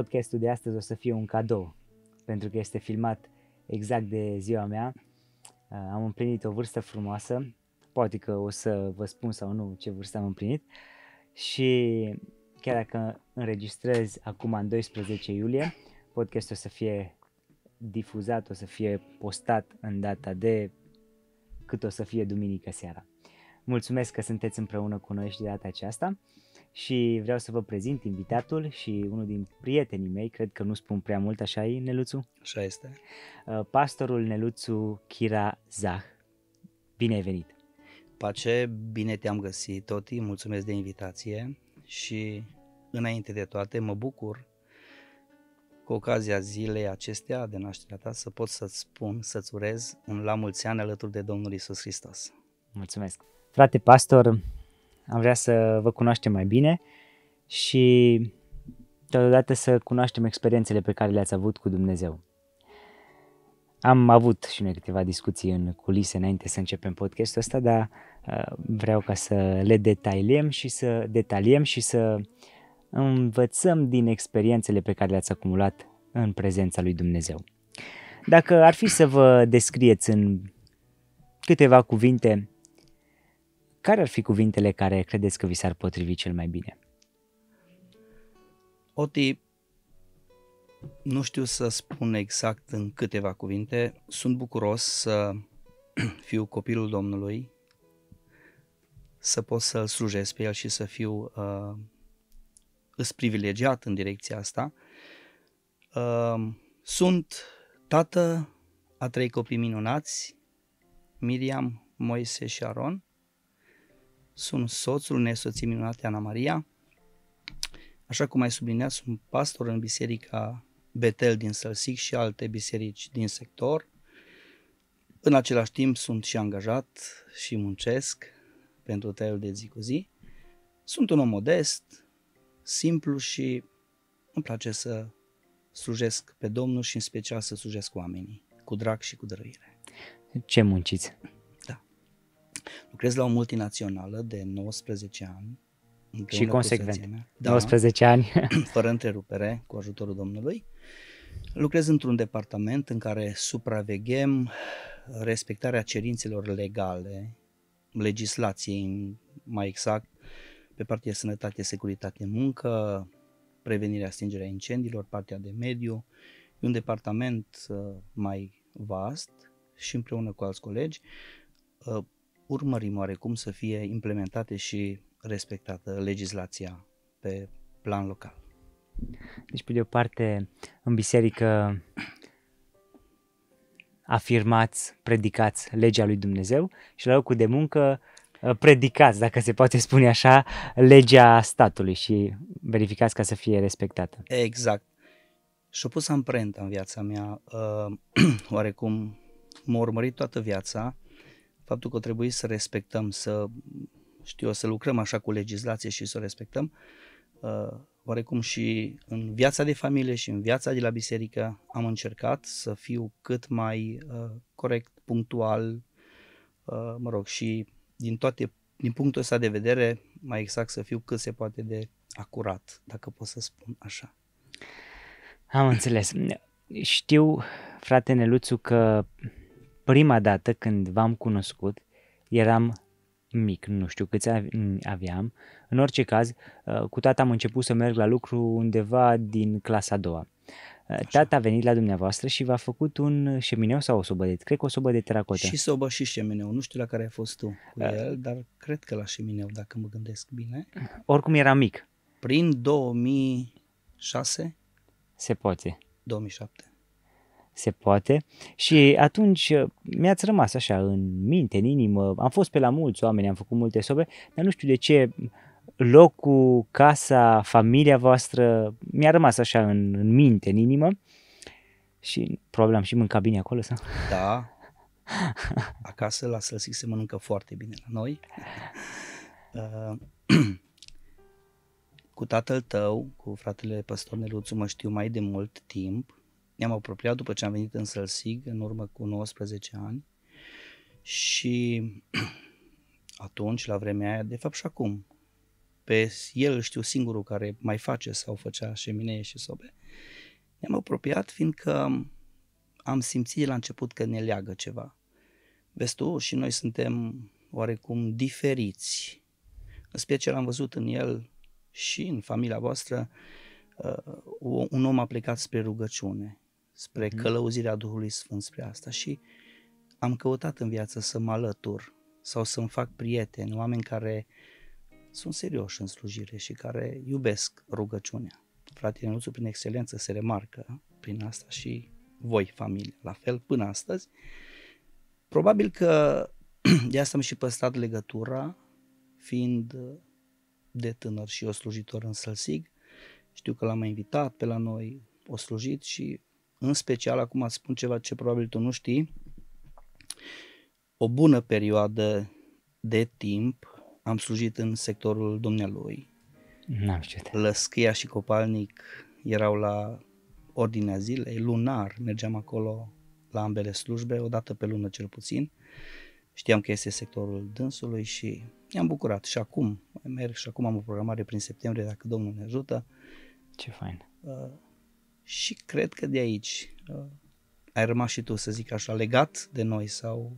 podcastul de astăzi o să fie un cadou, pentru că este filmat exact de ziua mea. Uh, am împlinit o vârstă frumoasă, poate că o să vă spun sau nu ce vârstă am împlinit și chiar dacă înregistrez acum în 12 iulie, podcastul o să fie difuzat, o să fie postat în data de cât o să fie duminică seara. Mulțumesc că sunteți împreună cu noi și de data aceasta și vreau să vă prezint invitatul și unul din prietenii mei, cred că nu spun prea mult, așa e, Neluțu? Așa este. Uh, pastorul Neluțu Kira Zah. Bine ai venit! Pace, bine te-am găsit, Toti, mulțumesc de invitație și înainte de toate mă bucur cu ocazia zilei acestea de nașterea ta să pot să-ți spun, să-ți urez un la mulți ani alături de Domnul Isus Hristos. Mulțumesc! Frate pastor, am vrea să vă cunoaștem mai bine și totodată să cunoaștem experiențele pe care le-ați avut cu Dumnezeu. Am avut și noi câteva discuții în culise înainte să începem podcastul ăsta, dar uh, vreau ca să le detaliem și să detaliem și să învățăm din experiențele pe care le-ați acumulat în prezența lui Dumnezeu. Dacă ar fi să vă descrieți în câteva cuvinte care ar fi cuvintele care credeți că vi s-ar potrivi cel mai bine? Oti, nu știu să spun exact în câteva cuvinte. Sunt bucuros să fiu copilul Domnului, să pot să-L slujesc pe El și să fiu uh, îs privilegiat în direcția asta. Uh, sunt tată a trei copii minunați, Miriam, Moise și Aron. Sunt soțul unei soții minunate, Ana Maria. Așa cum ai subliniat, sunt pastor în biserica Betel din Sălsic și alte biserici din sector. În același timp sunt și angajat și muncesc pentru traiul de zi cu zi. Sunt un om modest, simplu și îmi place să slujesc pe Domnul și în special să slujesc oamenii, cu drag și cu dăruire. Ce munciți? Lucrez la o multinațională de 19 ani. Și consecvent. Da, 19 ani. fără întrerupere, cu ajutorul Domnului. Lucrez într-un departament în care supraveghem respectarea cerințelor legale, legislației mai exact, pe partea de sănătate, securitate, muncă, prevenirea stingerea incendiilor, partea de mediu. E un departament uh, mai vast și împreună cu alți colegi uh, urmărim oarecum să fie implementate și respectată legislația pe plan local. Deci, pe de o parte, în biserică afirmați, predicați legea lui Dumnezeu și la locul de muncă uh, predicați, dacă se poate spune așa, legea statului și verificați ca să fie respectată. Exact. Și-a pus amprenta în viața mea, uh, oarecum m-a urmărit toată viața, faptul că trebuie să respectăm, să știu să lucrăm așa cu legislație și să o respectăm, uh, oarecum și în viața de familie și în viața de la biserică am încercat să fiu cât mai uh, corect, punctual, uh, mă rog, și din toate, din punctul ăsta de vedere, mai exact să fiu cât se poate de acurat, dacă pot să spun așa. Am înțeles. Știu, frate Neluțu, că prima dată când v-am cunoscut eram mic, nu știu câți aveam. În orice caz, uh, cu tata am început să merg la lucru undeva din clasa a doua. Uh, tata a venit la dumneavoastră și v-a făcut un șemineu sau o sobă de, cred că o sobă de teracotă. Și sobă și șemineu, nu știu la care ai fost tu cu uh. el, dar cred că la șemineu, dacă mă gândesc bine. Oricum era mic. Prin 2006? Se poate. 2007 se poate. Și atunci uh, mi-ați rămas așa în minte, în inimă. Am fost pe la mulți oameni, am făcut multe sobe, dar nu știu de ce locul, casa, familia voastră mi-a rămas așa în, în minte, în inimă. Și probabil am și mâncat bine acolo, sau? Da. Acasă la Sălsic se mănâncă foarte bine la noi. Uh, cu tatăl tău, cu fratele păstor Neluțu, mă știu mai de mult timp ne-am apropiat după ce am venit în Sălsig, în urmă cu 19 ani și atunci, la vremea aia, de fapt și acum, pe el știu singurul care mai face sau făcea șeminee și sobe. Ne-am apropiat fiindcă am simțit la început că ne leagă ceva. Vezi tu, și noi suntem oarecum diferiți. În special am văzut în el și în familia voastră uh, un om a plecat spre rugăciune, spre mm. călăuzirea Duhului Sfânt spre asta și am căutat în viață să mă alătur sau să-mi fac prieteni, oameni care sunt serioși în slujire și care iubesc rugăciunea. Fratele nostru prin excelență se remarcă prin asta și voi, familie, la fel până astăzi. Probabil că de asta am și păstrat legătura, fiind de tânăr și o slujitor în Sălsig. Știu că l-am mai invitat pe la noi, o slujit și în special, acum îți spun ceva ce probabil tu nu știi, o bună perioadă de timp am slujit în sectorul dumnealui. N-am știut. Lăschia și Copalnic erau la ordinea zilei, lunar, mergeam acolo la ambele slujbe, o dată pe lună cel puțin. Știam că este sectorul dânsului și ne-am bucurat. Și acum merg și acum am o programare prin septembrie, dacă Domnul ne ajută. Ce fain. Uh, și cred că de aici uh, ai rămas și tu, să zic așa, legat de noi sau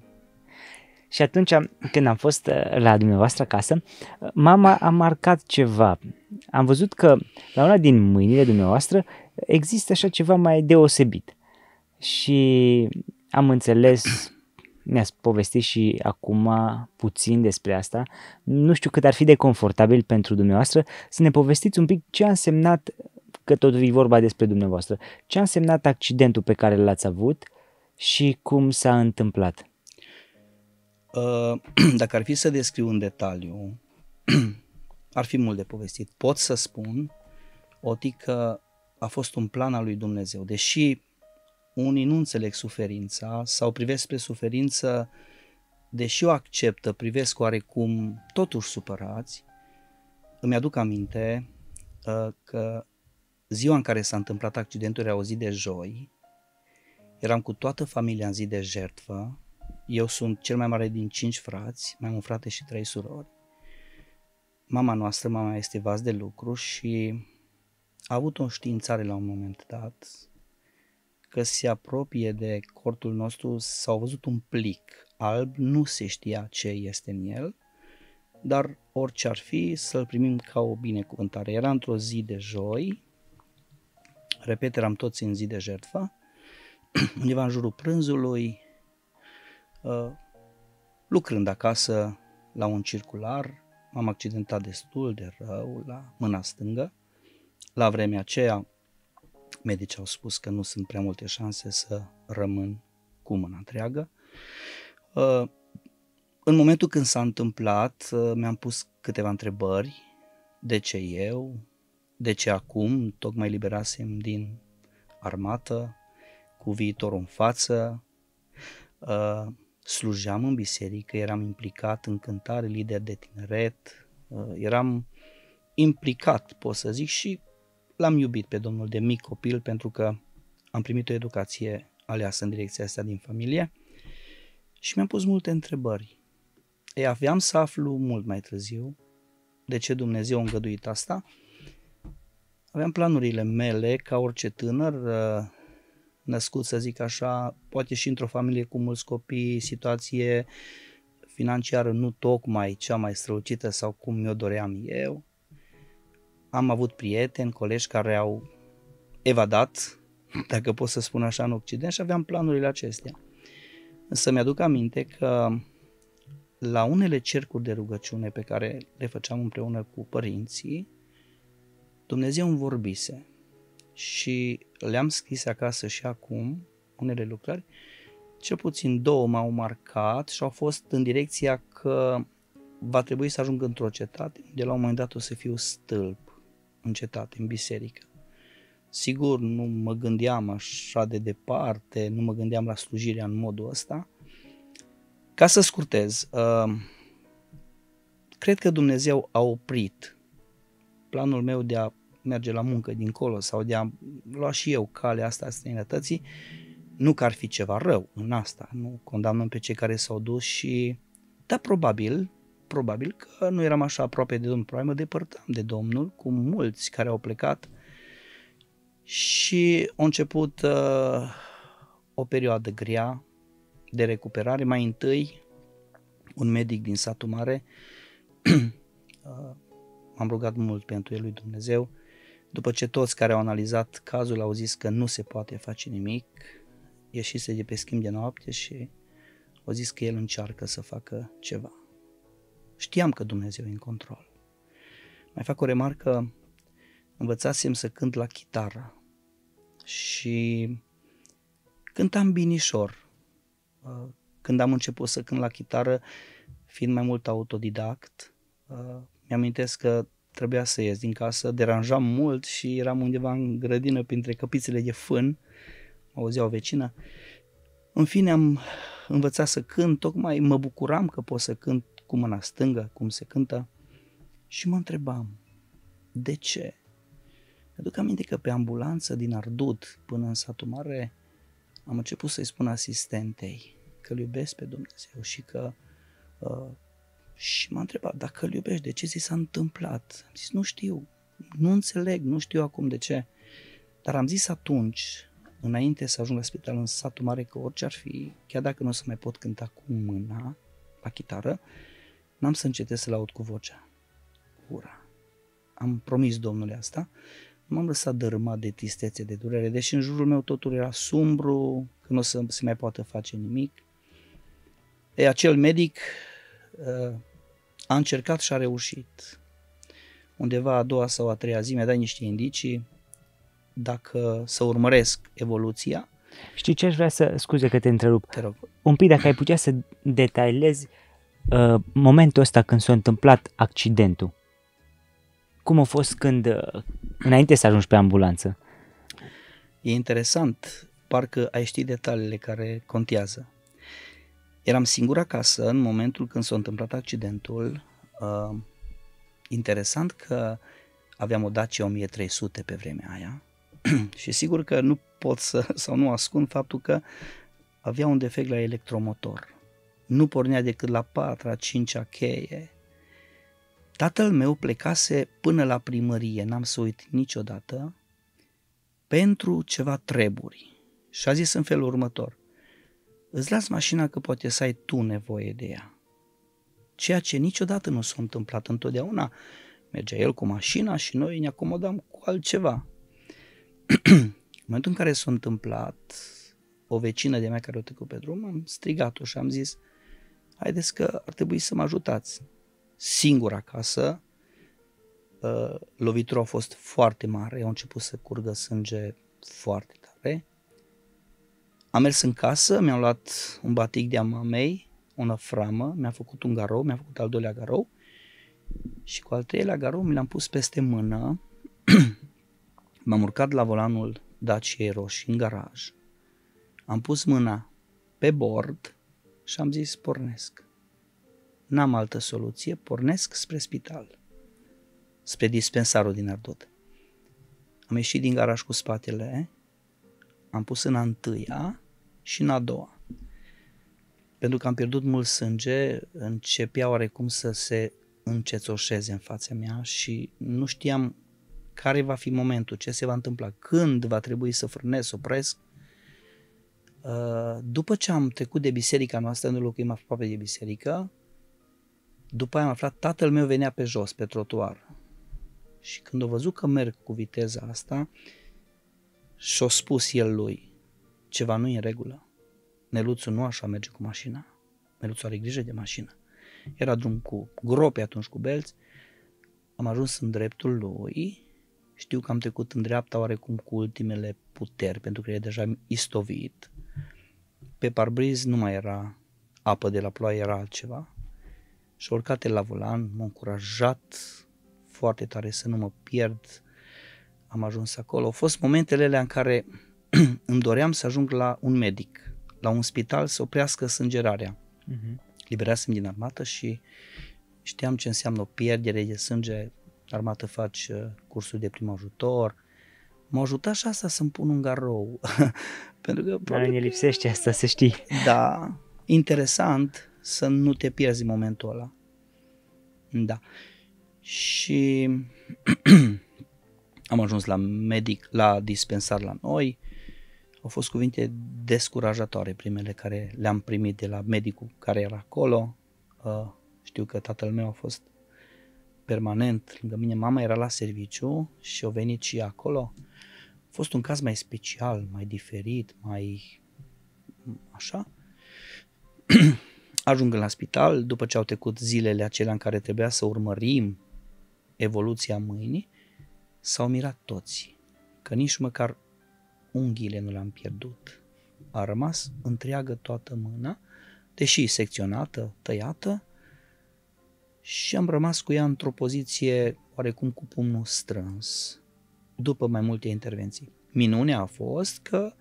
și atunci când am fost uh, la dumneavoastră acasă, mama a marcat ceva. Am văzut că la una din mâinile dumneavoastră există așa ceva mai deosebit. Și am înțeles, mi-ați povestit și acum puțin despre asta. Nu știu cât ar fi de confortabil pentru dumneavoastră să ne povestiți un pic ce a însemnat, că tot e vorba despre dumneavoastră, ce a însemnat accidentul pe care l-ați avut și cum s-a întâmplat. Uh, dacă ar fi să descriu în detaliu, ar fi mult de povestit. Pot să spun, Oti, că a fost un plan al lui Dumnezeu. Deși unii nu înțeleg suferința sau privesc spre suferință, deși o acceptă, privesc oarecum totuși supărați, îmi aduc aminte uh, că ziua în care s-a întâmplat accidentul era o zi de joi, eram cu toată familia în zi de jertfă, eu sunt cel mai mare din cinci frați, mai am un frate și trei surori. Mama noastră, mama este vas de lucru și a avut o științare la un moment dat că se apropie de cortul nostru, s-au văzut un plic alb, nu se știa ce este în el, dar orice ar fi, să-l primim ca o binecuvântare. Era într-o zi de joi, repet, eram toți în zi de jertfă, undeva în jurul prânzului, Uh, lucrând acasă la un circular, m-am accidentat destul de rău la mâna stângă. La vremea aceea, medicii au spus că nu sunt prea multe șanse să rămân cu mâna întreagă. Uh, în momentul când s-a întâmplat, uh, mi-am pus câteva întrebări. De ce eu? De ce acum? Tocmai liberasem din armată, cu viitorul în față slujeam în biserică, eram implicat în cântare, lider de tineret, uh, eram implicat, pot să zic, și l-am iubit pe Domnul de mic copil pentru că am primit o educație aleasă în direcția asta din familie și mi-am pus multe întrebări. Ei, aveam să aflu mult mai târziu de ce Dumnezeu a îngăduit asta. Aveam planurile mele, ca orice tânăr, uh, născut, să zic așa, poate și într-o familie cu mulți copii, situație financiară nu tocmai cea mai strălucită sau cum mi-o doream eu. Am avut prieteni, colegi care au evadat, dacă pot să spun așa, în Occident și aveam planurile acestea. Însă mi-aduc aminte că la unele cercuri de rugăciune pe care le făceam împreună cu părinții, Dumnezeu îmi vorbise și le-am scris acasă și acum, unele lucrări, cel puțin două m-au marcat și au fost în direcția că va trebui să ajung într-o cetate, de la un moment dat o să fiu stâlp în cetate, în biserică. Sigur, nu mă gândeam așa de departe, nu mă gândeam la slujirea în modul ăsta. Ca să scurtez, uh, cred că Dumnezeu a oprit planul meu de a merge la muncă dincolo sau de a lua și eu calea asta a străinătății, nu că ar fi ceva rău în asta, nu condamnăm pe cei care s-au dus și, da, probabil, probabil că nu eram așa aproape de Domnul, probabil mă depărtam de Domnul, cu mulți care au plecat Și a început uh, o perioadă grea de recuperare. Mai întâi, un medic din satul mare, uh, m-am rugat mult pentru el lui Dumnezeu, după ce toți care au analizat cazul au zis că nu se poate face nimic, ieșise de pe schimb de noapte și au zis că el încearcă să facă ceva. Știam că Dumnezeu e în control. Mai fac o remarcă, învățasem să cânt la chitară și cântam binișor. Uh, când am început să cânt la chitară, fiind mai mult autodidact, uh, mi-amintesc că trebuia să ies din casă, deranjam mult și eram undeva în grădină printre căpițele de fân, auzea o vecină. În fine am învățat să cânt, tocmai mă bucuram că pot să cânt cu mâna stângă, cum se cântă, și mă întrebam, de ce? Mi-aduc aminte că pe ambulanță din Ardud până în satul mare am început să-i spun asistentei că îl iubesc pe Dumnezeu și că uh, și m-a întrebat dacă îl iubești, de ce ți s-a întâmplat? Am zis, nu știu, nu înțeleg, nu știu acum de ce. Dar am zis atunci, înainte să ajung la spital în satul mare, că orice ar fi, chiar dacă nu o să mai pot cânta cu mâna la chitară, n-am să încetez să laud cu vocea. Ura! Am promis Domnului asta, m-am lăsat dărâmat de tristețe, de durere, deși în jurul meu totul era sumbru, că nu o să se mai poată face nimic. E, acel medic uh, a încercat și a reușit. Undeva a doua sau a treia zi mi-a dat niște indicii dacă să urmăresc evoluția. Știi ce aș vrea să, scuze că te întrerup, Te rog. un pic dacă ai putea să detailezi uh, momentul ăsta când s-a întâmplat accidentul. Cum a fost când, uh, înainte să ajungi pe ambulanță? E interesant, parcă ai ști detaliile care contează. Eram singur acasă în momentul când s-a întâmplat accidentul. Uh, interesant că aveam o Dacia 1300 pe vremea aia și sigur că nu pot să, sau nu ascund faptul că avea un defect la electromotor. Nu pornea decât la 4 5 cheie. Tatăl meu plecase până la primărie, n-am să uit niciodată, pentru ceva treburi. Și a zis în felul următor, îți las mașina că poate să ai tu nevoie de ea. Ceea ce niciodată nu s-a întâmplat întotdeauna. Mergea el cu mașina și noi ne acomodam cu altceva. în momentul în care s-a întâmplat, o vecină de mea care o trecut pe drum, am strigat-o și am zis, haideți că ar trebui să mă ajutați. Singur acasă, uh, lovitura a fost foarte mare, au început să curgă sânge foarte tare. Am mers în casă, mi-am luat un batic de-a mamei, o năframă, mi-a făcut un garou, mi-a făcut al doilea garou și cu al treilea garou mi l-am pus peste mână, m-am urcat la volanul Daciei roșii în garaj, am pus mâna pe bord și am zis pornesc. N-am altă soluție, pornesc spre spital, spre dispensarul din Ardod. Am ieșit din garaj cu spatele, am pus în a întâia și în a doua. Pentru că am pierdut mult sânge, începea oarecum să se încețoșeze în fața mea și nu știam care va fi momentul, ce se va întâmpla, când va trebui să frânez, să opresc. Uh, după ce am trecut de biserica noastră, nu locuim aproape de biserică, după aia am aflat, tatăl meu venea pe jos, pe trotuar. Și când a văzut că merg cu viteza asta, și-a spus el lui, ceva nu e în regulă. Neluțu nu așa merge cu mașina. Neluțu are grijă de mașină. Era drum cu grope atunci cu belți. Am ajuns în dreptul lui. Știu că am trecut în dreapta oarecum cu ultimele puteri, pentru că e deja istovit. Pe parbriz nu mai era apă de la ploaie, era altceva. Și urcat la volan, m-a încurajat foarte tare să nu mă pierd. Am ajuns acolo. Au fost momentele alea în care îmi doream să ajung la un medic, la un spital să oprească sângerarea. Uh-huh. Liberasem din armată și știam ce înseamnă o pierdere de sânge. Armată faci uh, cursul de prim ajutor. M-a ajutat și asta să-mi pun un garou. Pentru că Dar ne lipsește asta, să știi. Da, interesant să nu te pierzi în momentul ăla. Da. Și am ajuns la medic, la dispensar la noi, au fost cuvinte descurajatoare primele care le-am primit de la medicul care era acolo. Uh, știu că tatăl meu a fost permanent lângă mine, mama era la serviciu și a venit și acolo. A fost un caz mai special, mai diferit, mai așa. Ajung la spital, după ce au trecut zilele acelea în care trebuia să urmărim evoluția mâinii, s-au mirat toți, că nici măcar unghiile nu le-am pierdut. A rămas întreagă toată mâna, deși secționată, tăiată, și am rămas cu ea într-o poziție oarecum cu pumnul strâns, după mai multe intervenții. Minunea a fost că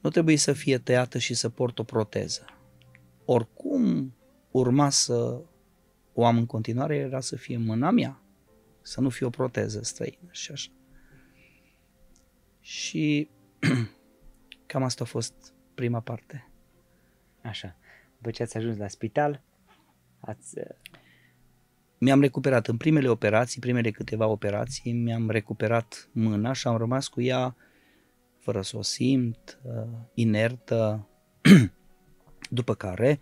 nu trebuie să fie tăiată și să port o proteză. Oricum urma să o am în continuare, era să fie mâna mea, să nu fie o proteză străină și așa. Și cam asta a fost prima parte. Așa. După ce ați ajuns la spital, ați... Uh, mi-am recuperat în primele operații, primele câteva operații, mi-am recuperat mâna și am rămas cu ea fără să o simt, uh, inertă, după care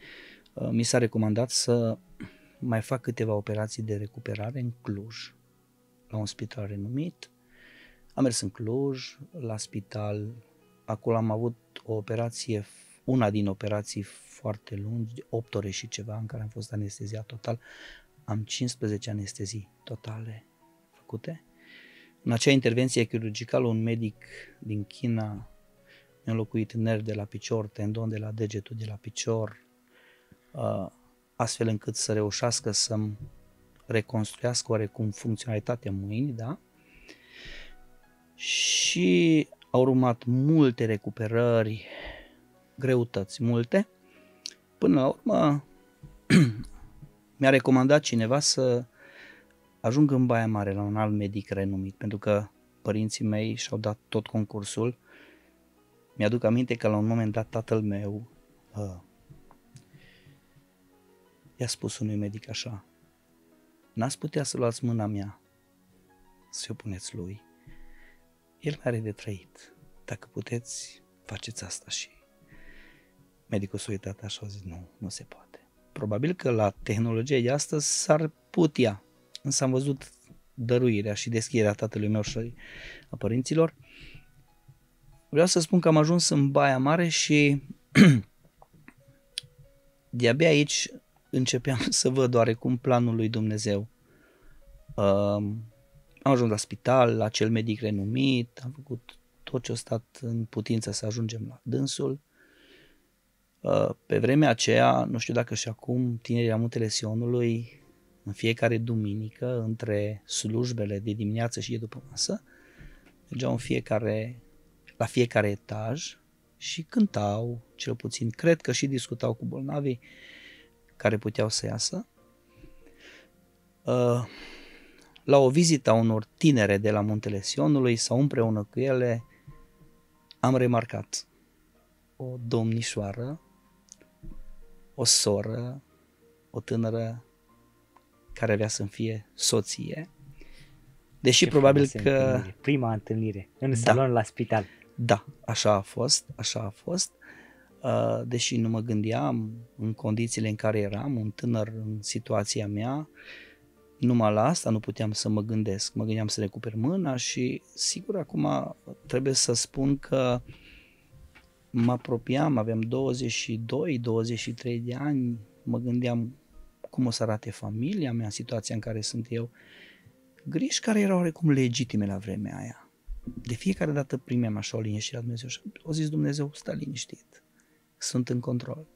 uh, mi s-a recomandat să mai fac câteva operații de recuperare în Cluj, la un spital renumit. Am mers în Cluj, la spital, acolo am avut o operație, una din operații foarte lungi, 8 ore și ceva, în care am fost anesteziat total. Am 15 anestezii totale făcute. În acea intervenție chirurgicală, un medic din China mi-a înlocuit nervi de la picior, tendon de la degetul de la picior, uh, astfel încât să reușească să-mi reconstruiască oarecum funcționalitatea mâinii, da? Și au urmat multe recuperări, greutăți multe. Până la urmă mi-a recomandat cineva să ajung în Baia Mare la un alt medic renumit, pentru că părinții mei și-au dat tot concursul. Mi-aduc aminte că la un moment dat tatăl meu uh, i-a spus unui medic așa, n-ați putea să luați mâna mea să o puneți lui. El are de trăit. Dacă puteți, faceți asta și medicul s-a uitat așa și a zis, nu, nu se poate. Probabil că la tehnologia de astăzi s-ar putea, însă am văzut dăruirea și deschiderea tatălui meu și a părinților. Vreau să spun că am ajuns în Baia Mare și de-abia aici începeam să văd oarecum planul lui Dumnezeu. Uh, am ajuns la spital, la acel medic renumit, am făcut tot ce a stat în putință să ajungem la dânsul. Uh, pe vremea aceea, nu știu dacă și acum, tinerii la Muntele Sionului în fiecare duminică, între slujbele de dimineață și de după masă, mergeau în fiecare, la fiecare etaj și cântau, cel puțin, cred că și discutau cu bolnavii care puteau să iasă. Uh, la o vizită a unor tinere de la Muntele Sionului sau împreună cu ele, am remarcat o domnișoară, o soră, o tânără care avea să-mi fie soție. Deși Ce probabil că... Întâlnire. Prima întâlnire în Da. salon la spital. Da, așa a fost, așa a fost. Uh, Deși nu mă gândeam în condițiile în care eram, un tânăr în situația mea, numai la asta nu puteam să mă gândesc. Mă gândeam să recuper mâna și sigur acum trebuie să spun că mă apropiam, aveam 22-23 de ani, mă gândeam cum o să arate familia mea, situația în care sunt eu. Griji care erau oarecum legitime la vremea aia. De fiecare dată primeam așa o liniște la Dumnezeu și o zis Dumnezeu, stai liniștit, sunt în control.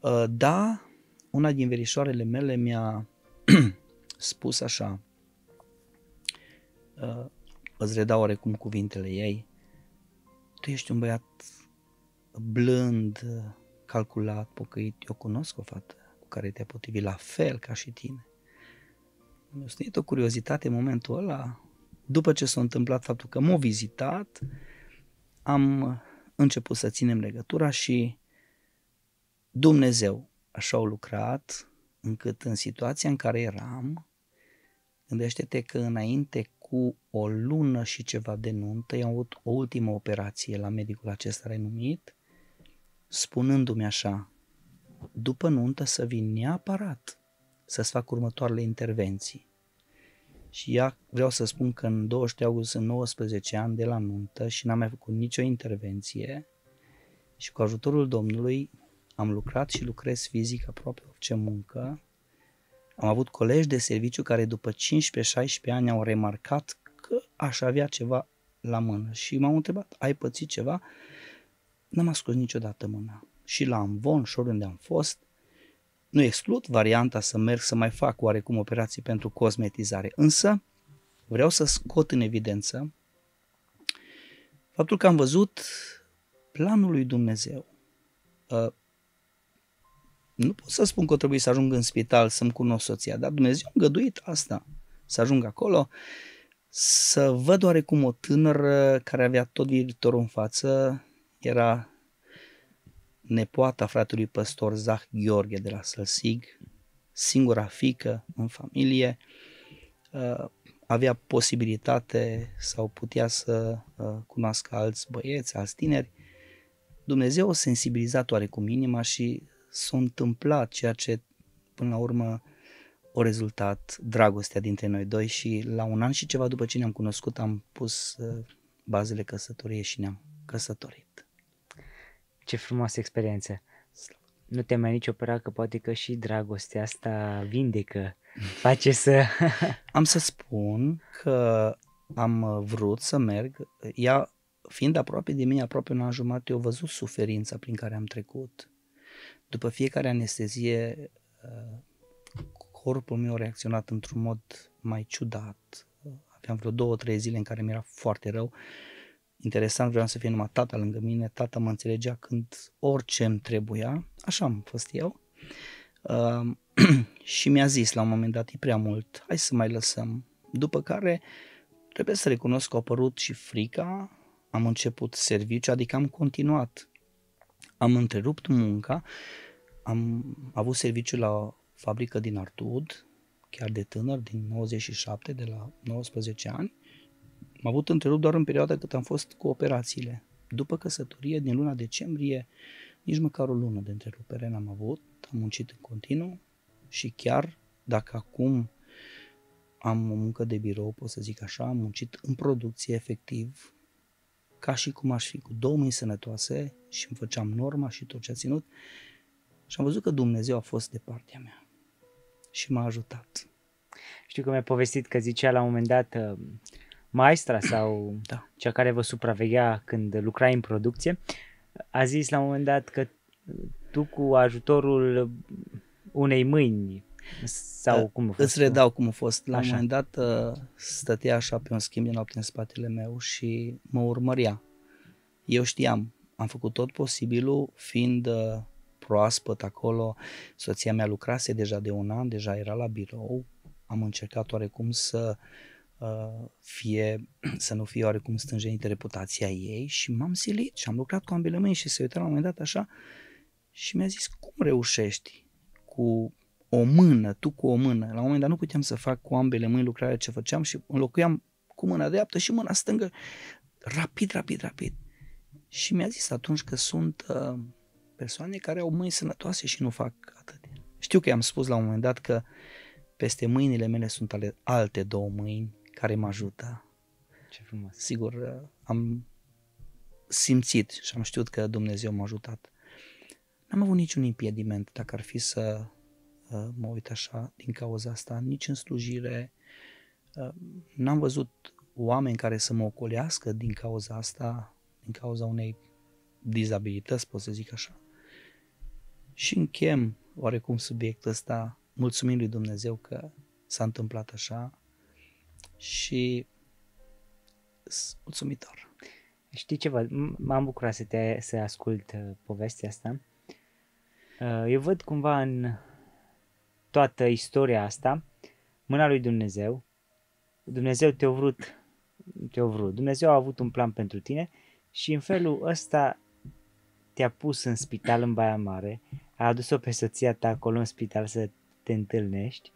Uh, Da, una din verișoarele mele mi-a spus așa, uh, îți redau oarecum cuvintele ei, tu ești un băiat blând, calculat, pocăit, eu cunosc o fată cu care te-a potrivit la fel ca și tine. Mi-a stăit o curiozitate în momentul ăla, după ce s-a întâmplat faptul că m-a vizitat, am început să ținem legătura și Dumnezeu așa au lucrat încât în situația în care eram, gândește-te că înainte cu cu o lună și ceva de nuntă, i-am avut o ultimă operație la medicul acesta renumit, spunându-mi așa, după nuntă să vin neapărat să-ți fac următoarele intervenții. Și ea, vreau să spun că în 23 august sunt 19 ani de la nuntă și n-am mai făcut nicio intervenție și cu ajutorul Domnului am lucrat și lucrez fizic aproape orice muncă. Am avut colegi de serviciu care după 15-16 ani au remarcat că aș avea ceva la mână și m-au întrebat, ai pățit ceva? N-am ascuns niciodată mâna. Și la Amvon și oriunde am fost, nu exclud varianta să merg să mai fac oarecum operații pentru cosmetizare, însă vreau să scot în evidență faptul că am văzut planul lui Dumnezeu. Uh, nu pot să spun că trebuie să ajung în spital să-mi cunosc soția, dar Dumnezeu a îngăduit asta, să ajung acolo, să văd oarecum o tânără care avea tot viitorul în față, era nepoata fratelui păstor Zah Gheorghe de la Sălsig, singura fică în familie, uh, avea posibilitate sau putea să uh, cunoască alți băieți, alți tineri. Dumnezeu a sensibilizat oarecum inima și s-a întâmplat ceea ce până la urmă o rezultat dragostea dintre noi doi și la un an și ceva după ce ne-am cunoscut am pus uh, bazele căsătoriei și ne-am căsătorit. Ce frumoasă experiență! Nu te mai nici opera că poate că și dragostea asta vindecă, face să... am să spun că am vrut să merg, ea fiind aproape de mine, aproape un an jumate, eu văzut suferința prin care am trecut. După fiecare anestezie, corpul meu a reacționat într-un mod mai ciudat. Aveam vreo două, trei zile în care mi-era foarte rău interesant, vreau să fie numai tata lângă mine, tata mă înțelegea când orice îmi trebuia, așa am fost eu. Uh, și mi-a zis la un moment dat, e prea mult, hai să mai lăsăm. După care trebuie să recunosc că a apărut și frica, am început serviciu, adică am continuat. Am întrerupt munca, am avut serviciu la o fabrică din Artud, chiar de tânăr, din 97, de la 19 ani, am avut întrerupt doar în perioada cât am fost cu operațiile. După căsătorie, din luna decembrie, nici măcar o lună de întrerupere n-am avut, am muncit în continuu și chiar dacă acum am o muncă de birou, pot să zic așa, am muncit în producție efectiv, ca și cum aș fi cu două mâini sănătoase și îmi făceam norma și tot ce a ținut și am văzut că Dumnezeu a fost de partea mea și m-a ajutat. Știu că mi-a povestit că zicea la un moment dat maestra sau da. cea care vă supraveghea când lucrai în producție, a zis la un moment dat că tu cu ajutorul unei mâini sau da, cum a fost? Îți redau cum a fost. La așa. un moment dat uh, stătea așa pe un schimb de noapte în spatele meu și mă urmărea. Eu știam, am făcut tot posibilul, fiind uh, proaspăt acolo, soția mea lucrase deja de un an, deja era la birou, am încercat oarecum să uh, Uh, fie să nu fie oarecum stânjenită reputația ei și m-am silit și am lucrat cu ambele mâini și se uita la un moment dat așa și mi-a zis cum reușești cu o mână, tu cu o mână. La un moment dat nu puteam să fac cu ambele mâini lucrarea ce făceam și înlocuiam cu mâna dreaptă și mâna stângă rapid, rapid, rapid. Și mi-a zis atunci că sunt uh, persoane care au mâini sănătoase și nu fac atât. Știu că i-am spus la un moment dat că peste mâinile mele sunt ale alte două mâini care mă ajută. Ce frumos. Sigur, uh, am simțit și am știut că Dumnezeu m-a ajutat. N-am avut niciun impediment dacă ar fi să uh, mă uit așa din cauza asta, nici în slujire. Uh, n-am văzut oameni care să mă ocolească din cauza asta, din cauza unei dizabilități, pot să zic așa. Și închem oarecum subiectul ăsta, mulțumim lui Dumnezeu că s-a întâmplat așa și mulțumitor. Știi ceva, m-am bucurat să te să ascult uh, povestea asta. Uh, eu văd cumva în toată istoria asta mâna lui Dumnezeu. Dumnezeu te-a vrut, te-a vrut. Dumnezeu a avut un plan pentru tine și în felul ăsta te-a pus în spital în Baia Mare, a adus-o pe soția ta acolo în spital să te întâlnești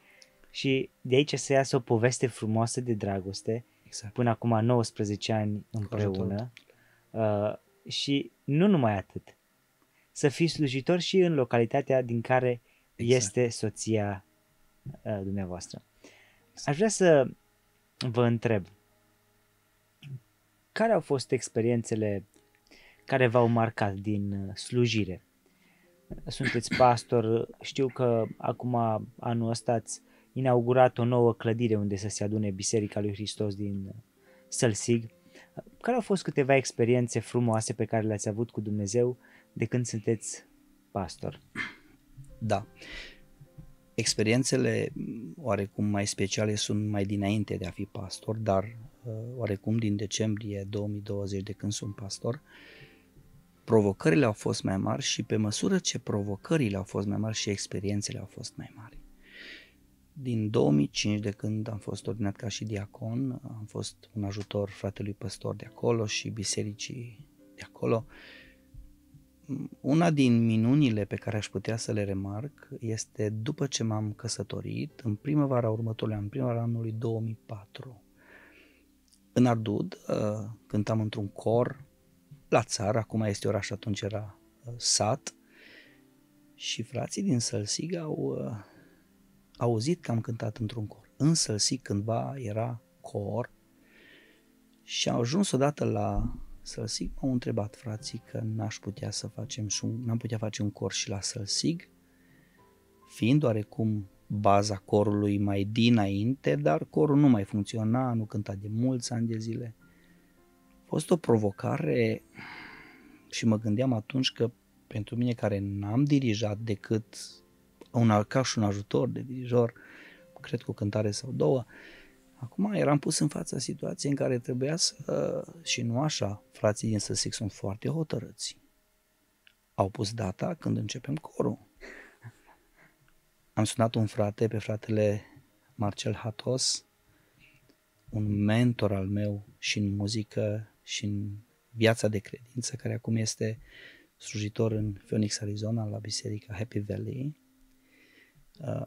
și de aici să iasă o poveste frumoasă de dragoste Exact. până acum 19 ani împreună uh, și nu numai atât, să fii slujitor și în localitatea din care Exact. este soția uh, dumneavoastră. Aș vrea să vă întreb, care au fost experiențele care v-au marcat din uh, slujire? Sunteți pastor, știu că acum anul ăsta ați inaugurat o nouă clădire unde să se adune Biserica lui Hristos din uh, Sălsig. Care au fost câteva experiențe frumoase pe care le-ați avut cu Dumnezeu de când sunteți pastor? Da. Experiențele m, oarecum mai speciale sunt mai dinainte de a fi pastor, dar uh, oarecum din decembrie 2020 de când sunt pastor, provocările au fost mai mari și pe măsură ce provocările au fost mai mari și experiențele au fost mai mari. Din 2005, de când am fost ordinat ca și diacon, am fost un ajutor fratelui păstor de acolo și bisericii de acolo. Una din minunile pe care aș putea să le remarc este după ce m-am căsătorit, în primăvara următorului an, în primăvara anului 2004, în Ardud, uh, cântam într-un cor la țară, acum este oraș, atunci era uh, sat, și frații din Sălsig au uh, auzit că am cântat într-un cor. În Sălsig cândva era cor și au ajuns odată la Sălsig, m-au întrebat frații că n-aș putea să facem și un, n-am putea face un cor și la Sălsig, fiind oarecum baza corului mai dinainte, dar corul nu mai funcționa, nu cânta de mulți ani de zile. A fost o provocare și mă gândeam atunci că pentru mine care n-am dirijat decât un, ca și un ajutor de dirijor, cred cu o cântare sau două, acum eram pus în fața situației în care trebuia să, și nu așa, frații din Săsic sunt foarte hotărâți. Au pus data când începem corul. Am sunat un frate, pe fratele Marcel Hatos, un mentor al meu și în muzică și în viața de credință, care acum este slujitor în Phoenix, Arizona, la biserica Happy Valley. Uh,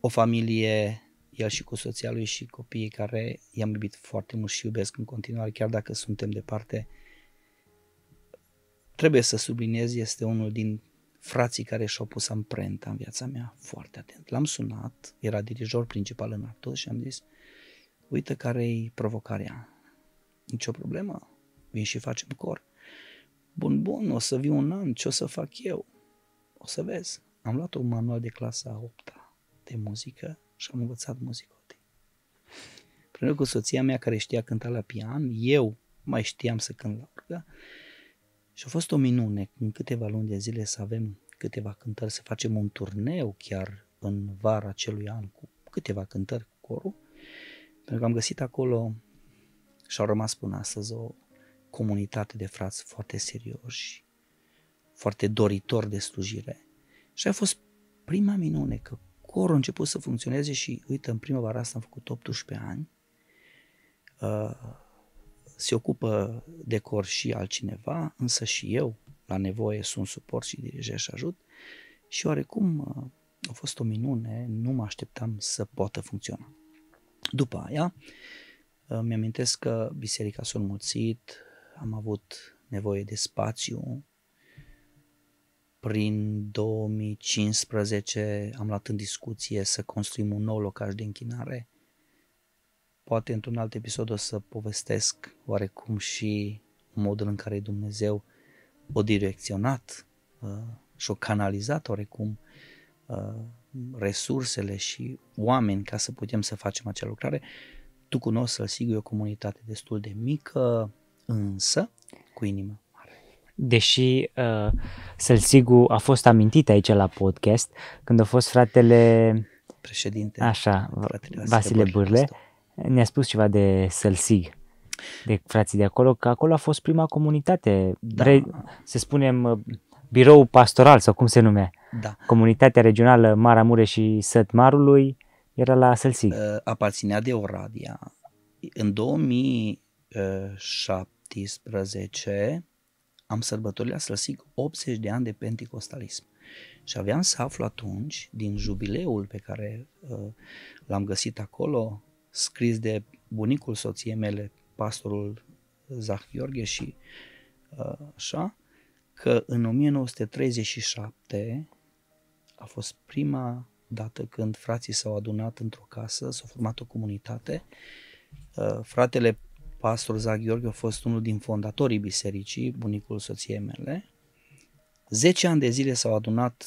o familie, el și cu soția lui și copiii care i-am iubit foarte mult și iubesc în continuare, chiar dacă suntem departe. Trebuie să subliniez, este unul din frații care și-au pus amprenta în viața mea foarte atent. L-am sunat, era dirijor principal în Artus și am zis, uite care-i provocarea. Nici o problemă, vin și facem cor. Bun, bun, o să vii un an, ce o să fac eu? O să vezi. Am luat un manual de clasa 8 de muzică și am învățat muzică. Împreună cu soția mea care știa cânta la pian, eu mai știam să cânt la orgă și a fost o minune în câteva luni de zile să avem câteva cântări, să facem un turneu chiar în vara acelui an cu câteva cântări cu corul, pentru că am găsit acolo și au rămas până astăzi o comunitate de frați foarte serioși, foarte doritori de slujire. Și a fost prima minune că corul a început să funcționeze și uite, în primăvara asta am făcut 18 ani, uh, se ocupă de cor și altcineva, însă și eu, la nevoie, sunt suport și dirijez și ajut și oarecum uh, a fost o minune, nu mă așteptam să poată funcționa. După aia, uh, mi-amintesc că biserica s-a înmulțit, am avut nevoie de spațiu, prin 2015 am luat în discuție să construim un nou locaj de închinare. Poate într-un alt episod o să povestesc oarecum și modul în care Dumnezeu o direcționat uh, și o canalizat oarecum uh, resursele și oameni ca să putem să facem acea lucrare. Tu cunoști, să sigur, e o comunitate destul de mică, însă cu inimă deși uh, Sălsigu a fost amintit aici la podcast, când a fost fratele președinte, așa, fratele Vasile Bârle, ne-a spus ceva de Sălsig, de frații de acolo, că acolo a fost prima comunitate, da. re, să spunem, uh, birou pastoral sau cum se numea, da. comunitatea regională Maramure și Sătmarului era la Sălsig. Uh, aparținea de Oradea. În 2017 am sărbătorit la Slăsig 80 de ani de penticostalism. Și aveam să aflu atunci, din jubileul pe care uh, l-am găsit acolo, scris de bunicul soției mele, pastorul Zah Gheorghe și uh, așa, că în 1937 a fost prima dată când frații s-au adunat într-o casă, s-a format o comunitate. Uh, fratele pastor Zah Gheorghe a fost unul din fondatorii bisericii, bunicul soției mele. Zece ani de zile s-au adunat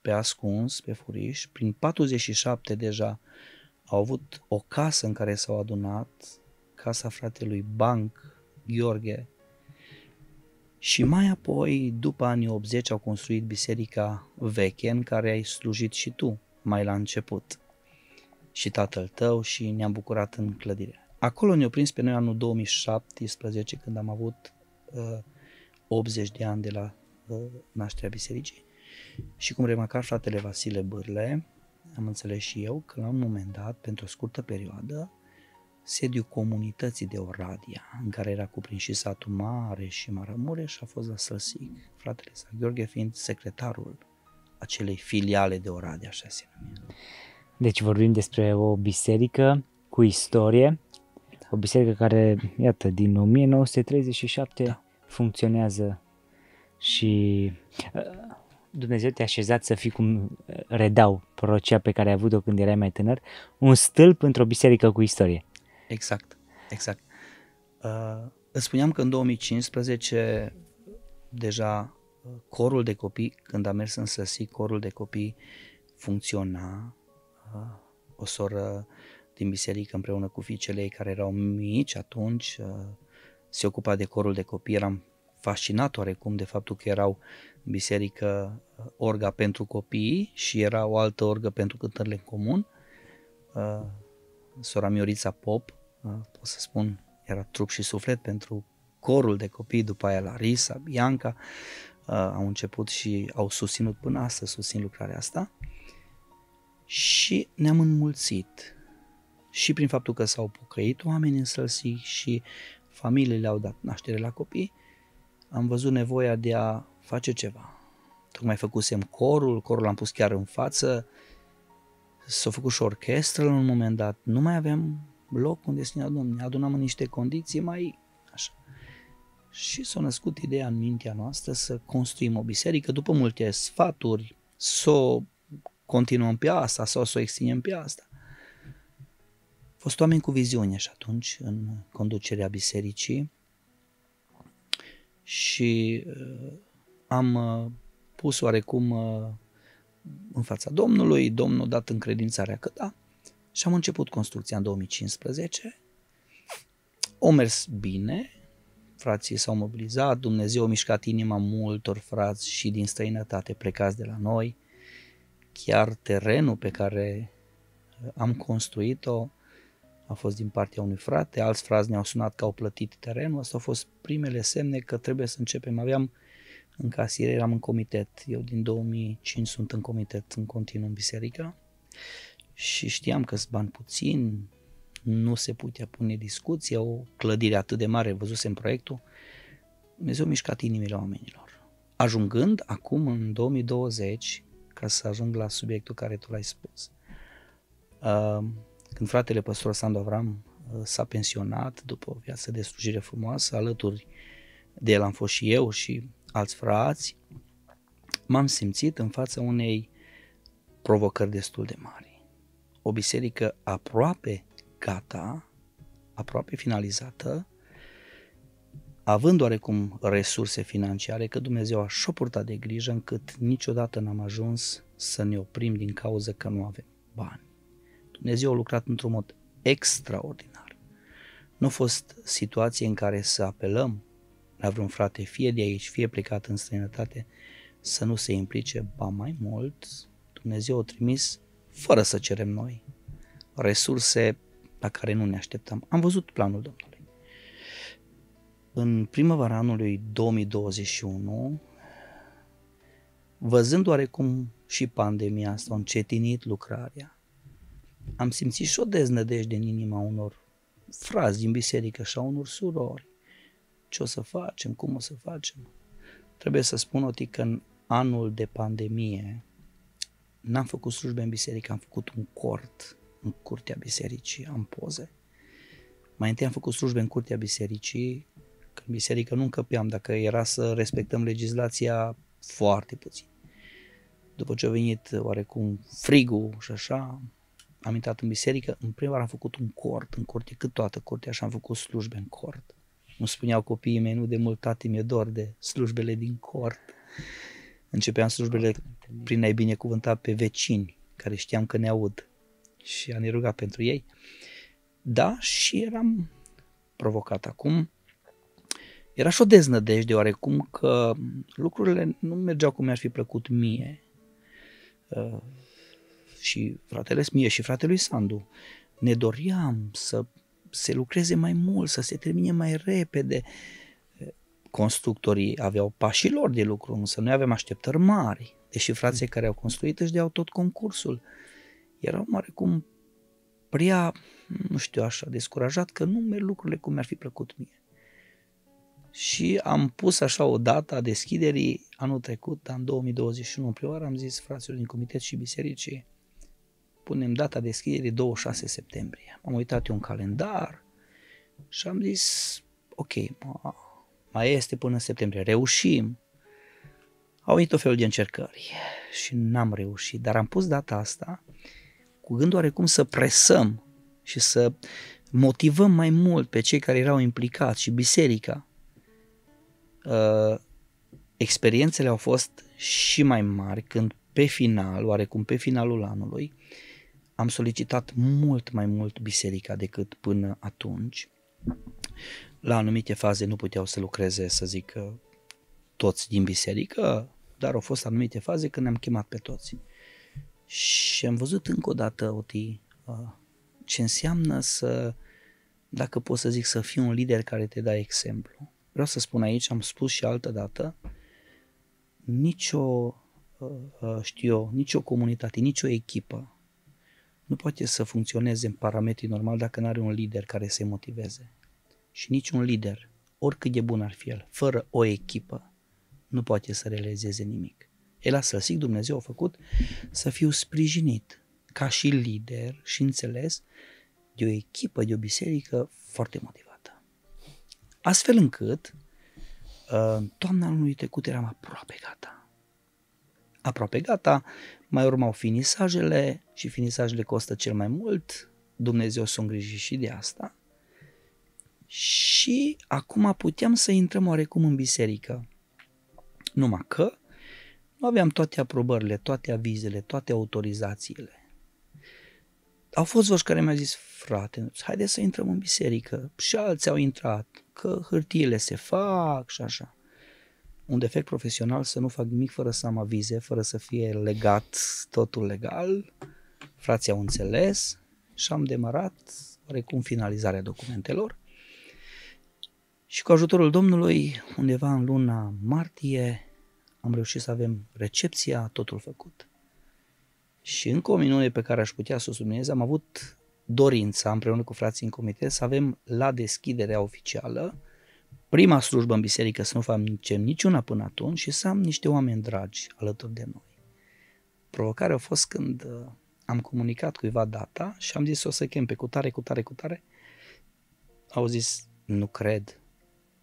pe ascuns, pe furiș. Prin 47 deja au avut o casă în care s-au adunat, casa fratelui Banc Gheorghe, și mai apoi, după anii 80, au construit biserica veche în care ai slujit și tu, mai la început. Și tatăl tău și ne-am bucurat în clădire. Acolo ne-au prins pe noi anul 2017, când am avut uh, 80 de ani de la uh, nașterea bisericii. Și cum remarca fratele Vasile Bârle, am înțeles și eu că la un moment dat, pentru o scurtă perioadă, sediu comunității de Oradia, în care era cuprins și satul Mare și Maramureș, a fost la Sălsic, fratele sa Gheorghe fiind secretarul acelei filiale de Oradia, așa se numea. Deci vorbim despre o biserică cu istorie, da. O biserică care, iată, din 1937 da. funcționează și uh, Dumnezeu te-a așezat să fii cum uh, redau prorocea pe care ai avut-o când erai mai tânăr, un stâlp într-o biserică cu istorie. Exact, exact. Uh, îți spuneam că în 2015 deja uh, corul de copii, când am mers în Săsi, corul de copii funcționa. Uh, o soră din biserică împreună cu fiicele ei care erau mici atunci uh, se ocupa de corul de copii. Eram fascinat oarecum de faptul că erau în biserică uh, orga pentru copii și era o altă orgă pentru cântările în comun. Uh, sora Miorița Pop, uh, pot să spun, era trup și suflet pentru corul de copii, după aia Larisa, Bianca, uh, au început și au susținut până astăzi, susțin lucrarea asta și ne-am înmulțit și prin faptul că s-au pocăit oamenii în sălsi și familiile au dat naștere la copii, am văzut nevoia de a face ceva. Tocmai făcusem corul, corul l-am pus chiar în față, s-a făcut și orchestră la un moment dat, nu mai aveam loc unde să ne adunăm, ne adunam în niște condiții mai așa. Și s-a născut ideea în mintea noastră să construim o biserică după multe sfaturi, să o continuăm pe asta sau să o extindem pe asta. Au fost oameni cu viziune și atunci în conducerea bisericii și uh, am uh, pus oarecum uh, în fața Domnului, Domnul dat încredințarea că da, și am început construcția în 2015. O mers bine, frații s-au mobilizat, Dumnezeu a mișcat inima multor frați și din străinătate plecați de la noi. Chiar terenul pe care am construit-o a fost din partea unui frate, alți frați ne-au sunat că au plătit terenul, astea au fost primele semne că trebuie să începem. Aveam în casier, eram în comitet, eu din 2005 sunt în comitet în continuu în biserică și știam că sunt bani puțin, nu se putea pune discuție, o clădire atât de mare, văzusem proiectul, Dumnezeu a mișcat inimile oamenilor. Ajungând acum în 2020, ca să ajung la subiectul care tu l-ai spus, uh, când fratele păstor Sandu Avram uh, s-a pensionat după o viață de slujire frumoasă, alături de el am fost și eu și alți frați, m-am simțit în fața unei provocări destul de mari. O biserică aproape gata, aproape finalizată, având oarecum resurse financiare, că Dumnezeu a șopurtat de grijă încât niciodată n-am ajuns să ne oprim din cauza că nu avem bani. Dumnezeu a lucrat într-un mod extraordinar. Nu a fost situație în care să apelăm la vreun frate, fie de aici, fie plecat în străinătate, să nu se implice, ba mai mult, Dumnezeu a trimis, fără să cerem noi, resurse la care nu ne așteptam. Am văzut planul Domnului. În primăvara anului 2021, văzând oarecum și pandemia asta a încetinit lucrarea, am simțit și o deznădejde în inima unor frazi din biserică și a unor surori. Ce o să facem? Cum o să facem? Trebuie să spun, Oti, că în anul de pandemie n-am făcut slujbe în biserică, am făcut un cort în curtea bisericii, am poze. Mai întâi am făcut slujbe în curtea bisericii, că în biserică nu încăpeam, dacă era să respectăm legislația, foarte puțin. După ce a venit oarecum frigul și așa, am intrat în biserică, în prima oară am făcut un cort în curte, cât toată curtea, și am făcut slujbe în cort. Nu spuneau copiii mei, nu de mult tati mi-e dor de slujbele din cort. Începeam slujbele prin a-i binecuvânta pe vecini, care știam că ne aud și a ne ruga pentru ei. Da, și eram provocat acum. Era și o deznădejde oarecum că lucrurile nu mergeau cum mi-ar fi plăcut mie. Uh, și fratele mie și fratelui Sandu. Ne doream să se lucreze mai mult, să se termine mai repede. Constructorii aveau pașii lor de lucru, însă noi avem așteptări mari. Deși frații care au construit își deau tot concursul. Erau oarecum prea, nu știu așa, descurajat că nu merg lucrurile cum mi-ar fi plăcut mie. Și am pus așa o dată a deschiderii anul trecut, în 2021, în prima am zis fraților din comitet și bisericii, punem data deschiderii 26 septembrie. Am uitat eu un calendar și am zis, ok, mai este până în septembrie, reușim. Au venit o fel de încercări și n-am reușit, dar am pus data asta cu gândul oarecum să presăm și să motivăm mai mult pe cei care erau implicați și biserica. Uh, experiențele au fost și mai mari când pe final, oarecum pe finalul anului, am solicitat mult mai mult biserica decât până atunci. La anumite faze nu puteau să lucreze, să zic, toți din biserică, dar au fost anumite faze când ne-am chemat pe toți. Și am văzut încă o dată, Oti, ce înseamnă să, dacă pot să zic, să fii un lider care te dă exemplu. Vreau să spun aici, am spus și altă dată, nicio, știu eu, nicio comunitate, nicio echipă nu poate să funcționeze în parametrii normal dacă nu are un lider care să-i motiveze. Și niciun lider, oricât de bun ar fi el, fără o echipă, nu poate să realizeze nimic. El a să zic, Dumnezeu a făcut să fiu sprijinit ca și lider și înțeles de o echipă, de o biserică foarte motivată. Astfel încât, toamna anului trecut eram aproape gata. Aproape gata, mai urmau finisajele și finisajele costă cel mai mult, Dumnezeu s-a îngrijit și de asta. Și acum puteam să intrăm oarecum în biserică. Numai că nu aveam toate aprobările, toate avizele, toate autorizațiile. Au fost voci care mi-au zis, frate, haide să intrăm în biserică. Și alții au intrat, că hârtiile se fac și așa un defect profesional să nu fac nimic fără să am avize, fără să fie legat totul legal. Frații au înțeles și am demarat oarecum finalizarea documentelor. Și cu ajutorul Domnului, undeva în luna martie, am reușit să avem recepția, totul făcut. Și încă o minune pe care aș putea să o subliniez, am avut dorința, împreună cu frații în comitet, să avem la deschiderea oficială prima slujbă în biserică să nu facem niciuna până atunci și să am niște oameni dragi alături de noi. Provocarea a fost când uh, am comunicat cuiva data și am zis o să chem pe cutare, cutare, cutare. Au zis, nu cred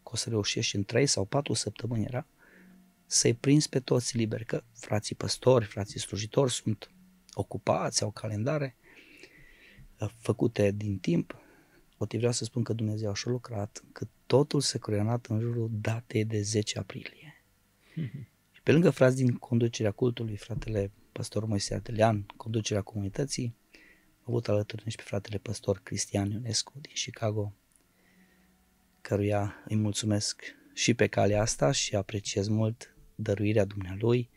că o să reușești în 3 sau 4 săptămâni era să-i prinzi pe toți liberi, că frații păstori, frații slujitori sunt ocupați, au calendare uh, făcute din timp. O vreau să spun că Dumnezeu a lucrat, că totul se creionat în jurul datei de 10 aprilie. Mm-hmm. Și pe lângă frați din conducerea cultului, fratele pastor Moise Atelian, conducerea comunității, a avut alături și pe fratele pastor Cristian Ionescu din Chicago, căruia îi mulțumesc și pe calea asta și apreciez mult dăruirea dumnealui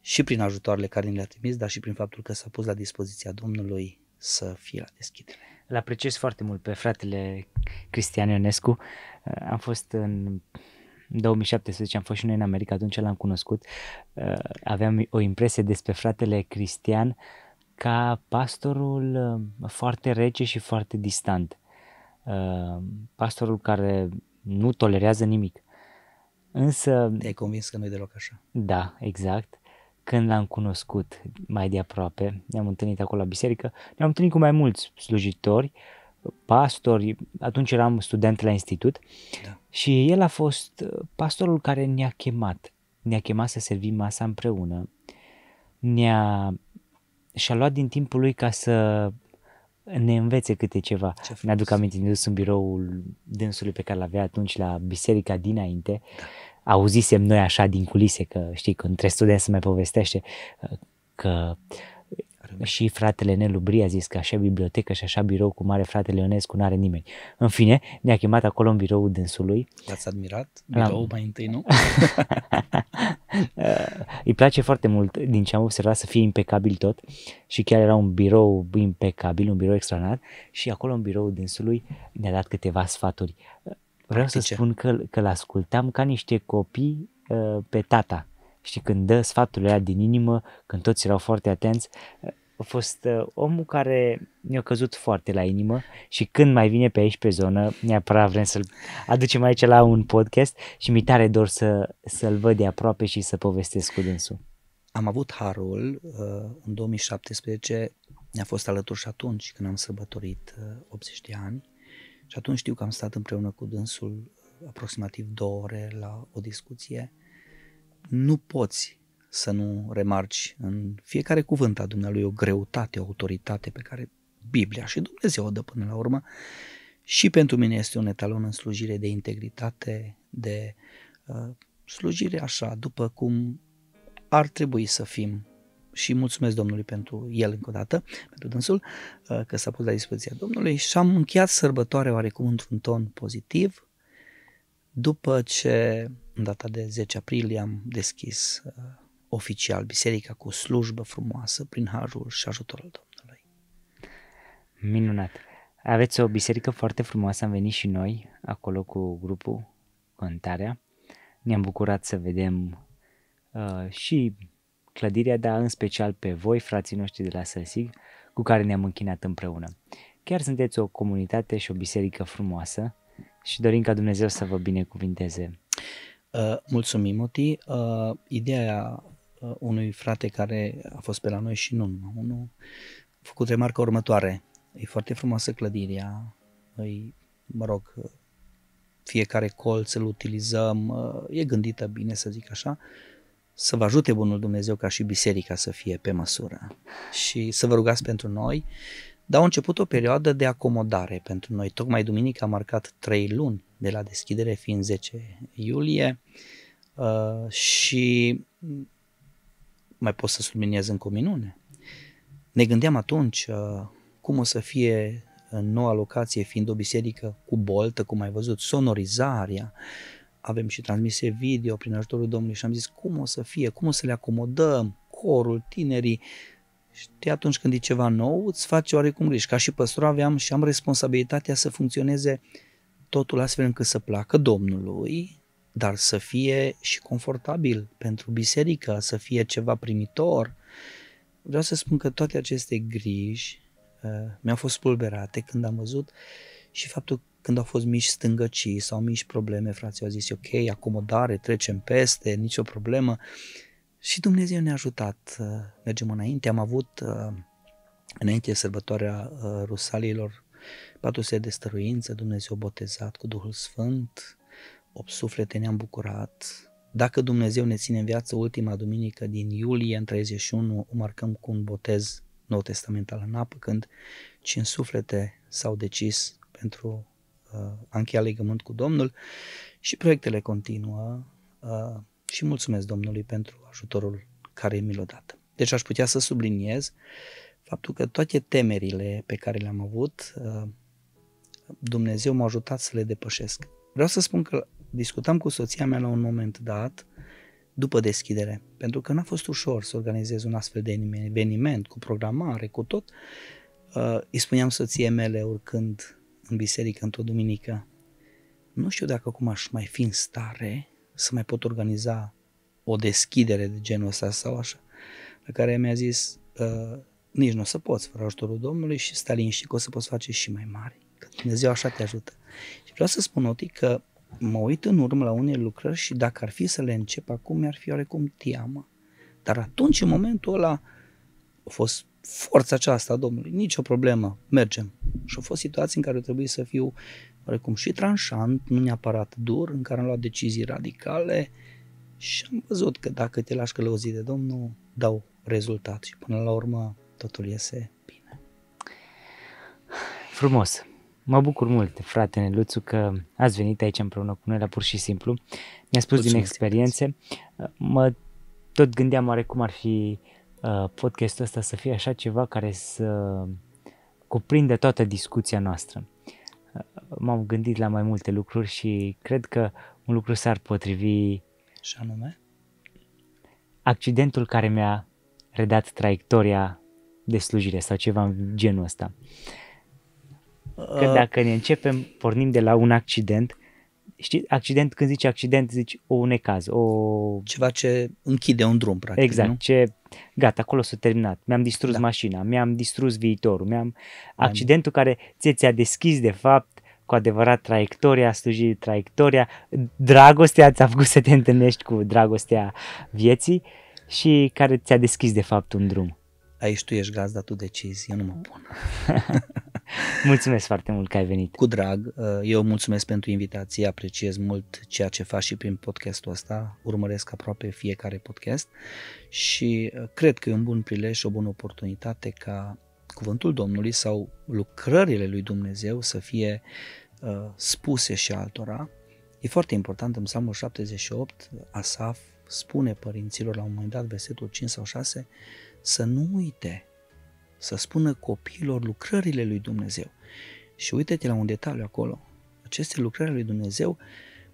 și prin ajutoarele care ni le-a trimis, dar și prin faptul că s-a pus la dispoziția Domnului să fie la deschidere. Îl apreciez foarte mult pe fratele Cristian Ionescu. Uh, am fost în 2017, am fost și noi în America, atunci l-am cunoscut. Uh, aveam o impresie despre fratele Cristian ca pastorul uh, foarte rece și foarte distant. Pastorul care nu tolerează nimic. Însă... Te-ai convins că nu e deloc așa. Da, exact când l-am cunoscut mai de aproape, ne-am întâlnit acolo la biserică, ne-am întâlnit cu mai mulți slujitori, pastori, atunci eram student la institut da. și el a fost pastorul care ne-a chemat, ne-a chemat să servim masa împreună, ne-a, și-a luat din timpul lui ca să ne învețe câte ceva. Ne aduc aminte, ne dus în biroul dânsului pe care l-avea atunci la biserica dinainte. Da. Auzisem noi așa din culise că, știi, când între studenți se mai povestește că și fratele Nelu Brie a zis că așa bibliotecă și așa birou cu mare fratele Ionescu nu are nimeni. În fine, ne-a chemat acolo în biroul dânsului. L-ați admirat? Birou mai întâi, nu? Îi place foarte mult, din ce am observat, să fie impecabil tot și chiar era un birou impecabil, un birou extraordinar și acolo în biroul dânsului ne-a dat câteva sfaturi. Vreau Practice. să spun că, că l-ascultam ca niște copii uh, pe tata Știi, când dă sfaturile alea din inimă, când toți erau foarte atenți, a fost uh, omul care mi-a căzut foarte la inimă și când mai vine pe aici pe zonă, neapărat vrem să-l aducem aici la un podcast și mi tare dor să, să-l văd de aproape și să povestesc cu dânsul. Am avut harul uh, în 2017, ne-a fost alături și atunci când am sărbătorit 80 uh, de ani și atunci știu că am stat împreună cu dânsul aproximativ două ore la o discuție nu poți să nu remarci în fiecare cuvânt a Dumnealui o greutate, o autoritate pe care Biblia și Dumnezeu o dă până la urmă. Și pentru mine este un etalon în slujire de integritate, de uh, slujire așa, după cum ar trebui să fim și mulțumesc Domnului pentru el încă o dată, pentru dânsul, uh, că s-a pus la dispoziția Domnului și am încheiat sărbătoarea oarecum într-un ton pozitiv, după ce în data de 10 aprilie am deschis uh, oficial biserica cu slujbă frumoasă prin harul și ajutorul Domnului. Minunat! Aveți o biserică foarte frumoasă, am venit și noi acolo cu grupul Cântarea. Ne-am bucurat să vedem uh, și clădirea, dar în special pe voi, frații noștri de la Sălsig, cu care ne-am închinat împreună. Chiar sunteți o comunitate și o biserică frumoasă și dorim ca Dumnezeu să vă binecuvinteze. Uh, mulțumim, Moti. Uh, ideea uh, unui frate care a fost pe la noi și nu numai unul, a făcut remarca următoare. E foarte frumoasă clădirea, îi, mă rog, fiecare colț îl utilizăm, uh, e gândită bine să zic așa, să vă ajute Bunul Dumnezeu ca și biserica să fie pe măsură și să vă rugați pentru noi dar a început o perioadă de acomodare pentru noi. Tocmai duminica a marcat trei luni de la deschidere, fiind 10 iulie uh, și mai pot să subliniez încă o minune. Ne gândeam atunci uh, cum o să fie în noua locație, fiind o biserică cu boltă, cum ai văzut, sonorizarea, avem și transmise video prin ajutorul Domnului și am zis cum o să fie, cum o să le acomodăm, corul, tinerii, Știi, atunci când e ceva nou, îți face oarecum griji. Ca și păstor aveam și am responsabilitatea să funcționeze totul astfel încât să placă Domnului, dar să fie și confortabil pentru biserică, să fie ceva primitor. Vreau să spun că toate aceste griji uh, mi-au fost spulberate când am văzut și faptul când au fost mici stângăcii sau mici probleme, frații au zis, ok, acomodare, trecem peste, nicio problemă. Și Dumnezeu ne-a ajutat, uh, mergem înainte, am avut uh, înainte sărbătoarea uh, Rusaliilor patru de stăruință, Dumnezeu botezat cu Duhul Sfânt, 8 suflete ne-am bucurat. Dacă Dumnezeu ne ține în viață ultima duminică din iulie, în 31, o marcăm cu un botez nou testamental în apă, când cinci suflete s-au decis pentru uh, a încheia legământ cu Domnul și proiectele continuă. Uh, și mulțumesc Domnului pentru ajutorul care mi l-a dat. Deci aș putea să subliniez faptul că toate temerile pe care le-am avut, uh, Dumnezeu m-a ajutat să le depășesc. Vreau să spun că discutam cu soția mea la un moment dat, după deschidere, pentru că n-a fost ușor să organizez un astfel de eveniment, cu programare, cu tot. Uh, îi spuneam soției mele urcând în biserică într-o duminică, nu știu dacă acum aș mai fi în stare să mai pot organiza o deschidere de genul ăsta sau așa. La care mi-a zis, uh, nici nu o să poți fără ajutorul Domnului și stai liniștit că o să poți face și mai mari. Că Dumnezeu așa te ajută. Și vreau să spun, Oti, că mă uit în urmă la unele lucrări și dacă ar fi să le încep acum, mi-ar fi oarecum teamă. Dar atunci, în momentul ăla, a fost forța aceasta a Domnului. Nici o problemă, mergem. Și au fost situații în care trebuie să fiu oarecum și tranșant, nu neapărat dur, în care am luat decizii radicale și am văzut că dacă te lași călăuzit de Domnul, dau rezultat și până la urmă totul iese bine. Frumos! Mă bucur mult, frate Neluțu, că ați venit aici împreună cu noi la pur și simplu. Mi-a spus Mulțumesc din experiențe. Mă tot gândeam oare cum ar fi uh, podcastul ăsta să fie așa ceva care să cuprinde toată discuția noastră. Uh, m-am gândit la mai multe lucruri și cred că un lucru s-ar potrivi și anume? Accidentul care mi-a redat traiectoria de slujire sau ceva în genul ăsta. Că uh. dacă ne începem, pornim de la un accident, știi, accident, când zici accident, zici o necaz, o... Ceva ce închide un drum, practic, Exact, nu? ce, gata, acolo s-a terminat, mi-am distrus da. mașina, mi-am distrus viitorul, mi-am... Accidentul care ție ți-a deschis, de fapt, cu adevărat traiectoria slujirii, traiectoria, dragostea ți-a făcut să te întâlnești cu dragostea vieții și care ți-a deschis de fapt un drum. Aici tu ești gazda, tu decizi, eu nu mă pun. mulțumesc foarte mult că ai venit. Cu drag, uh, eu mulțumesc pentru invitație, apreciez mult ceea ce faci și prin podcastul ăsta, urmăresc aproape fiecare podcast și uh, cred că e un bun prilej și o bună oportunitate ca cuvântul Domnului sau lucrările lui Dumnezeu să fie uh, spuse și altora. E foarte important în Psalmul 78, Asaf spune părinților la un moment dat, versetul 5 sau 6, să nu uite, să spună copiilor lucrările lui Dumnezeu. Și uite-te la un detaliu acolo. Aceste lucrări lui Dumnezeu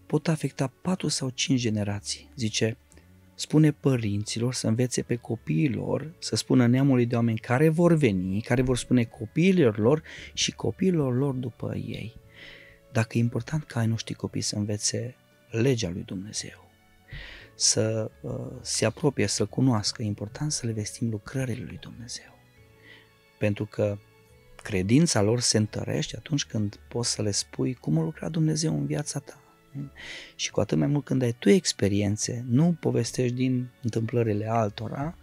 pot afecta 4 sau 5 generații. Zice, spune părinților să învețe pe copiilor, să spună neamului de oameni care vor veni, care vor spune copiilor lor și copiilor lor după ei. Dacă e important ca ai noștri copii să învețe legea lui Dumnezeu, să uh, se apropie, să cunoască, e important să le vestim lucrările lui Dumnezeu. Pentru că credința lor se întărește atunci când poți să le spui cum a lucrat Dumnezeu în viața ta. Și cu atât mai mult când ai tu experiențe, nu povestești din întâmplările altora,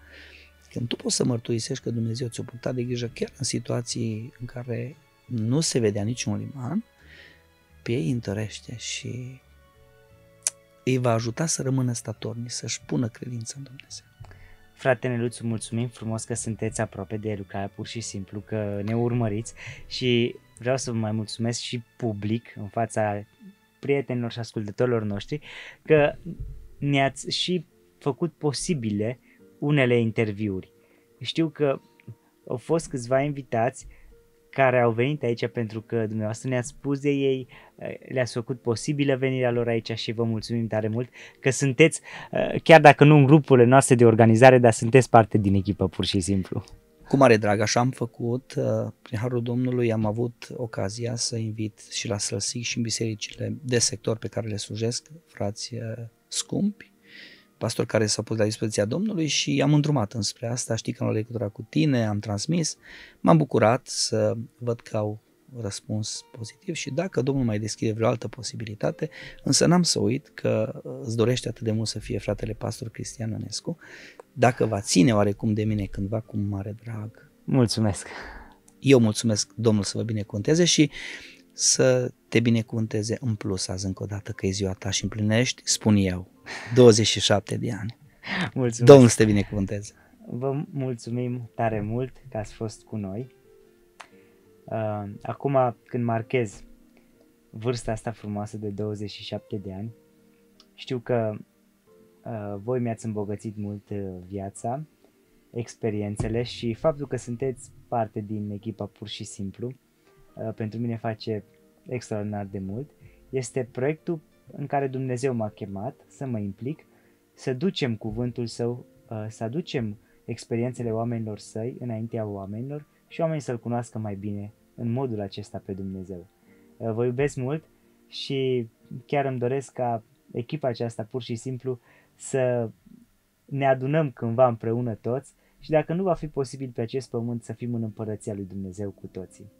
când tu poți să mărturisești că Dumnezeu ți-a purtat de grijă chiar în situații în care nu se vedea niciun liman, pe ei întărește și îi va ajuta să rămână statorni, să-și pună credința în Dumnezeu. Frate Neluțu, mulțumim frumos că sunteți aproape de lucrarea pur și simplu, că ne urmăriți și vreau să vă mai mulțumesc și public în fața prietenilor și ascultătorilor noștri că ne-ați și făcut posibile unele interviuri. Știu că au fost câțiva invitați care au venit aici pentru că dumneavoastră ne-ați spus de ei, le-ați făcut posibilă venirea lor aici și vă mulțumim tare mult că sunteți, chiar dacă nu în grupurile noastre de organizare, dar sunteți parte din echipă pur și simplu. Cu mare drag, așa am făcut. Uh, prin Harul Domnului am avut ocazia să invit și la Sălsic și în bisericile de sector pe care le slujesc, frați uh, scumpi, pastori care s-au pus la dispoziția Domnului și am îndrumat înspre asta. Știi că am legătura cu tine, am transmis. M-am bucurat să văd că au răspuns pozitiv și dacă Domnul mai deschide vreo altă posibilitate, însă n-am să uit că îți dorește atât de mult să fie fratele pastor Cristian Ionescu, dacă va ține oarecum de mine cândva cu mare drag. Mulțumesc! Eu mulțumesc Domnul să vă binecuvânteze și să te binecuvânteze în plus azi încă o dată că e ziua ta și împlinești, spun eu, 27 de ani. Mulțumesc! Domnul să te binecuvânteze! Vă mulțumim tare mult că ați fost cu noi Uh, acum când marchez vârsta asta frumoasă de 27 de ani, știu că uh, voi mi-ați îmbogățit mult uh, viața, experiențele și faptul că sunteți parte din echipa pur și simplu, uh, pentru mine face extraordinar de mult. Este proiectul în care Dumnezeu m-a chemat să mă implic, să ducem cuvântul său, uh, să aducem experiențele oamenilor săi înaintea oamenilor și oamenii să-L cunoască mai bine în modul acesta pe Dumnezeu. Uh, vă iubesc mult și chiar îmi doresc ca echipa aceasta pur și simplu să ne adunăm cândva împreună toți și dacă nu va fi posibil pe acest pământ să fim în împărăția lui Dumnezeu cu toții.